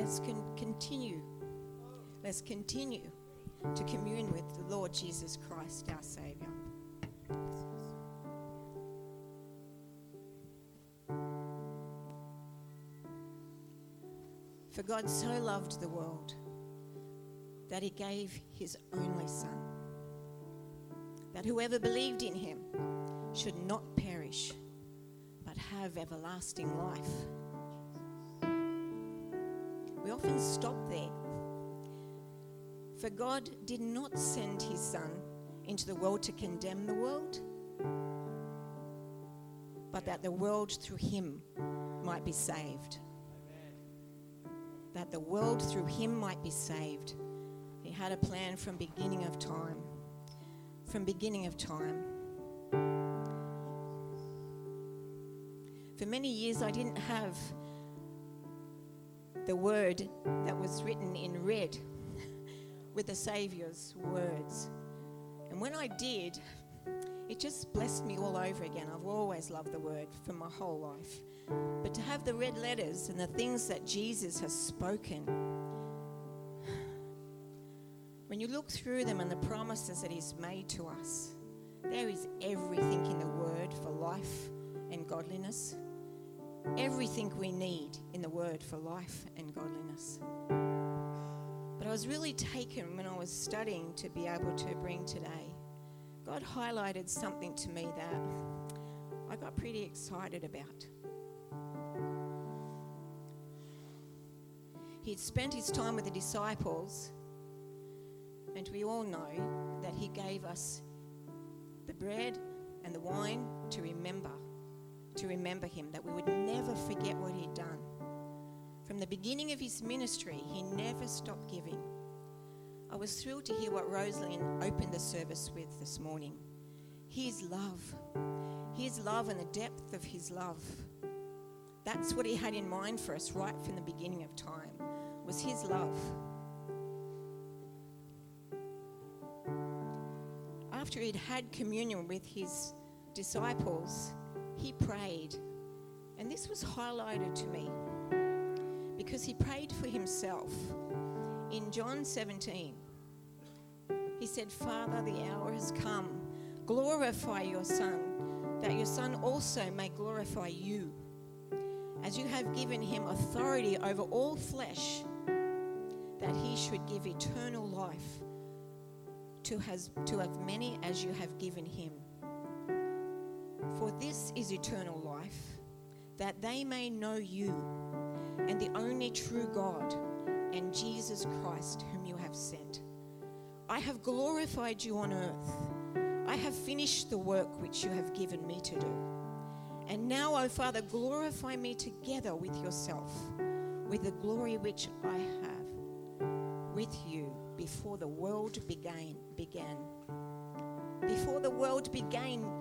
let's con- continue. Let's continue to commune with the Lord Jesus Christ, our Saviour. For God so loved the world that he gave his only Son, that whoever believed in him should not perish, but have everlasting life. We often stop there. For God did not send his Son into the world to condemn the world, but that the world through him might be saved that the world through him might be saved. He had a plan from beginning of time. From beginning of time. For many years I didn't have the word that was written in red with the Saviour's words. And when I did, it just blessed me all over again. I've always loved the word for my whole life. But to have the red letters and the things that Jesus has spoken, when you look through them and the promises that He's made to us, there is everything in the Word for life and godliness. Everything we need in the Word for life and godliness. But I was really taken when I was studying to be able to bring today. God highlighted something to me that I got pretty excited about. He'd spent his time with the disciples, and we all know that he gave us the bread and the wine to remember, to remember him, that we would never forget what he'd done. From the beginning of his ministry, he never stopped giving. I was thrilled to hear what Rosalind opened the service with this morning. His love, his love and the depth of his love. That's what he had in mind for us right from the beginning of time was his love. After he'd had communion with his disciples, he prayed. And this was highlighted to me because he prayed for himself. In John 17, he said, Father, the hour has come. Glorify your Son, that your Son also may glorify you, as you have given him authority over all flesh that he should give eternal life to, to as many as you have given him. For this is eternal life, that they may know you and the only true God and Jesus Christ, whom you have sent. I have glorified you on earth. I have finished the work which you have given me to do. And now, O Father, glorify me together with yourself, with the glory which I have with you before the world began. began. Before the world began,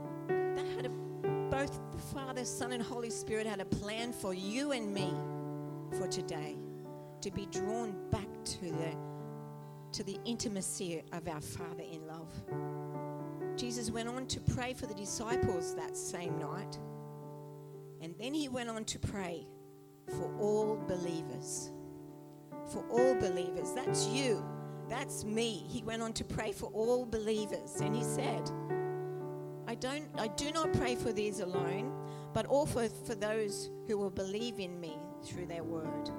both the Father, Son, and Holy Spirit had a plan for you and me for today to be drawn back to the to the intimacy of our Father in love. Jesus went on to pray for the disciples that same night. And then he went on to pray for all believers for all believers. That's you. That's me. He went on to pray for all believers. And he said, don't I do not pray for these alone, but also for those who will believe in me through their word.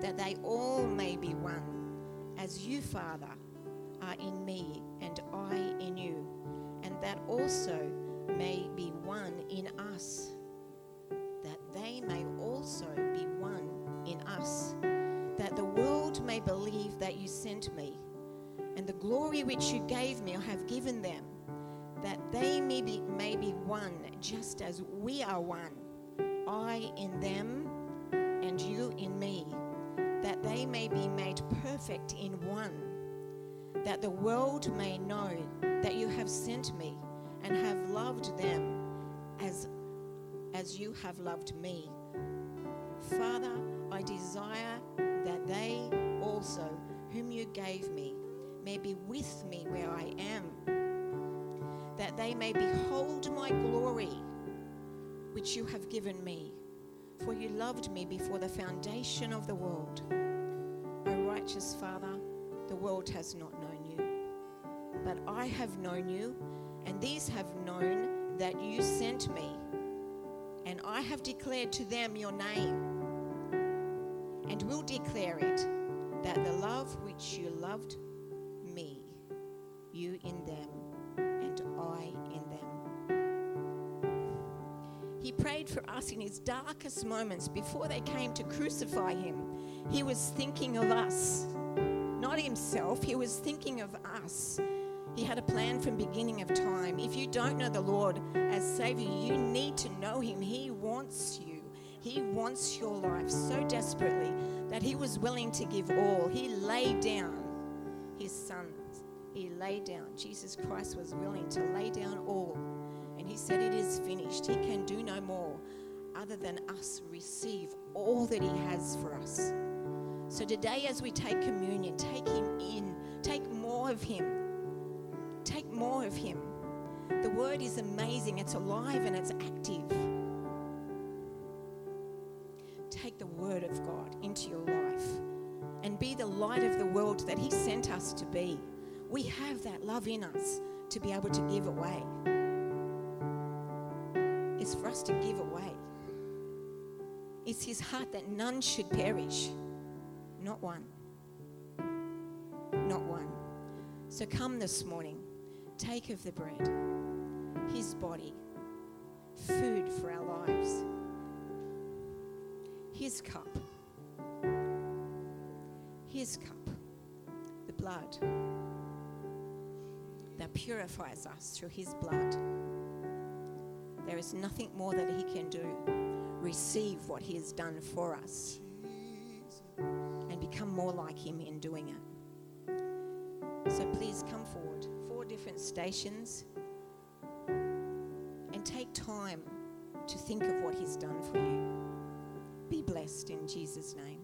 That they all may be one, as you, Father, are in me and I in you, and that also may be one in us, that they may also be one in us, that the world may believe that you sent me, and the glory which you gave me I have given them, that they may be, may be one, just as we are one, I in them and you in me, that they may be made perfect in one, that the world may know that you have sent me and have loved them as, as you have loved me. Father, I desire that they also, whom you gave me, may be with me where I am, that they may behold my glory, which you have given me, For you loved me before the foundation of the world. O righteous Father, the world has not known you. But I have known you, and these have known that you sent me. And I have declared to them your name, and will declare it, that the love which you loved me, you in them, and I in them. He prayed for us in his darkest moments before they came to crucify him. He was thinking of us, not himself. He was thinking of us. He had a plan from beginning of time. If you don't know the Lord as Savior, you need to know him. He wants you. He wants your life so desperately that he was willing to give all. He laid down his son. He laid down. Jesus Christ was willing to lay down all. And he said, It is finished. He can do no more other than us receive all that he has for us. So today, as we take communion, take him in, take more of him. Take more of him. The word is amazing, it's alive and it's active. Take the word of God into your life and be the light of the world that he sent us to be. We have that love in us to be able to give away. It's for us to give away. It's his heart that none should perish. Not one. Not one. So come this morning, take of the bread, his body, food for our lives, his cup, his cup, the blood purifies us through his blood. There is nothing more that he can do. Receive what he has done for us and become more like him in doing it. So please come forward. Four different stations. And take time to think of what he's done for you. Be blessed in Jesus' name.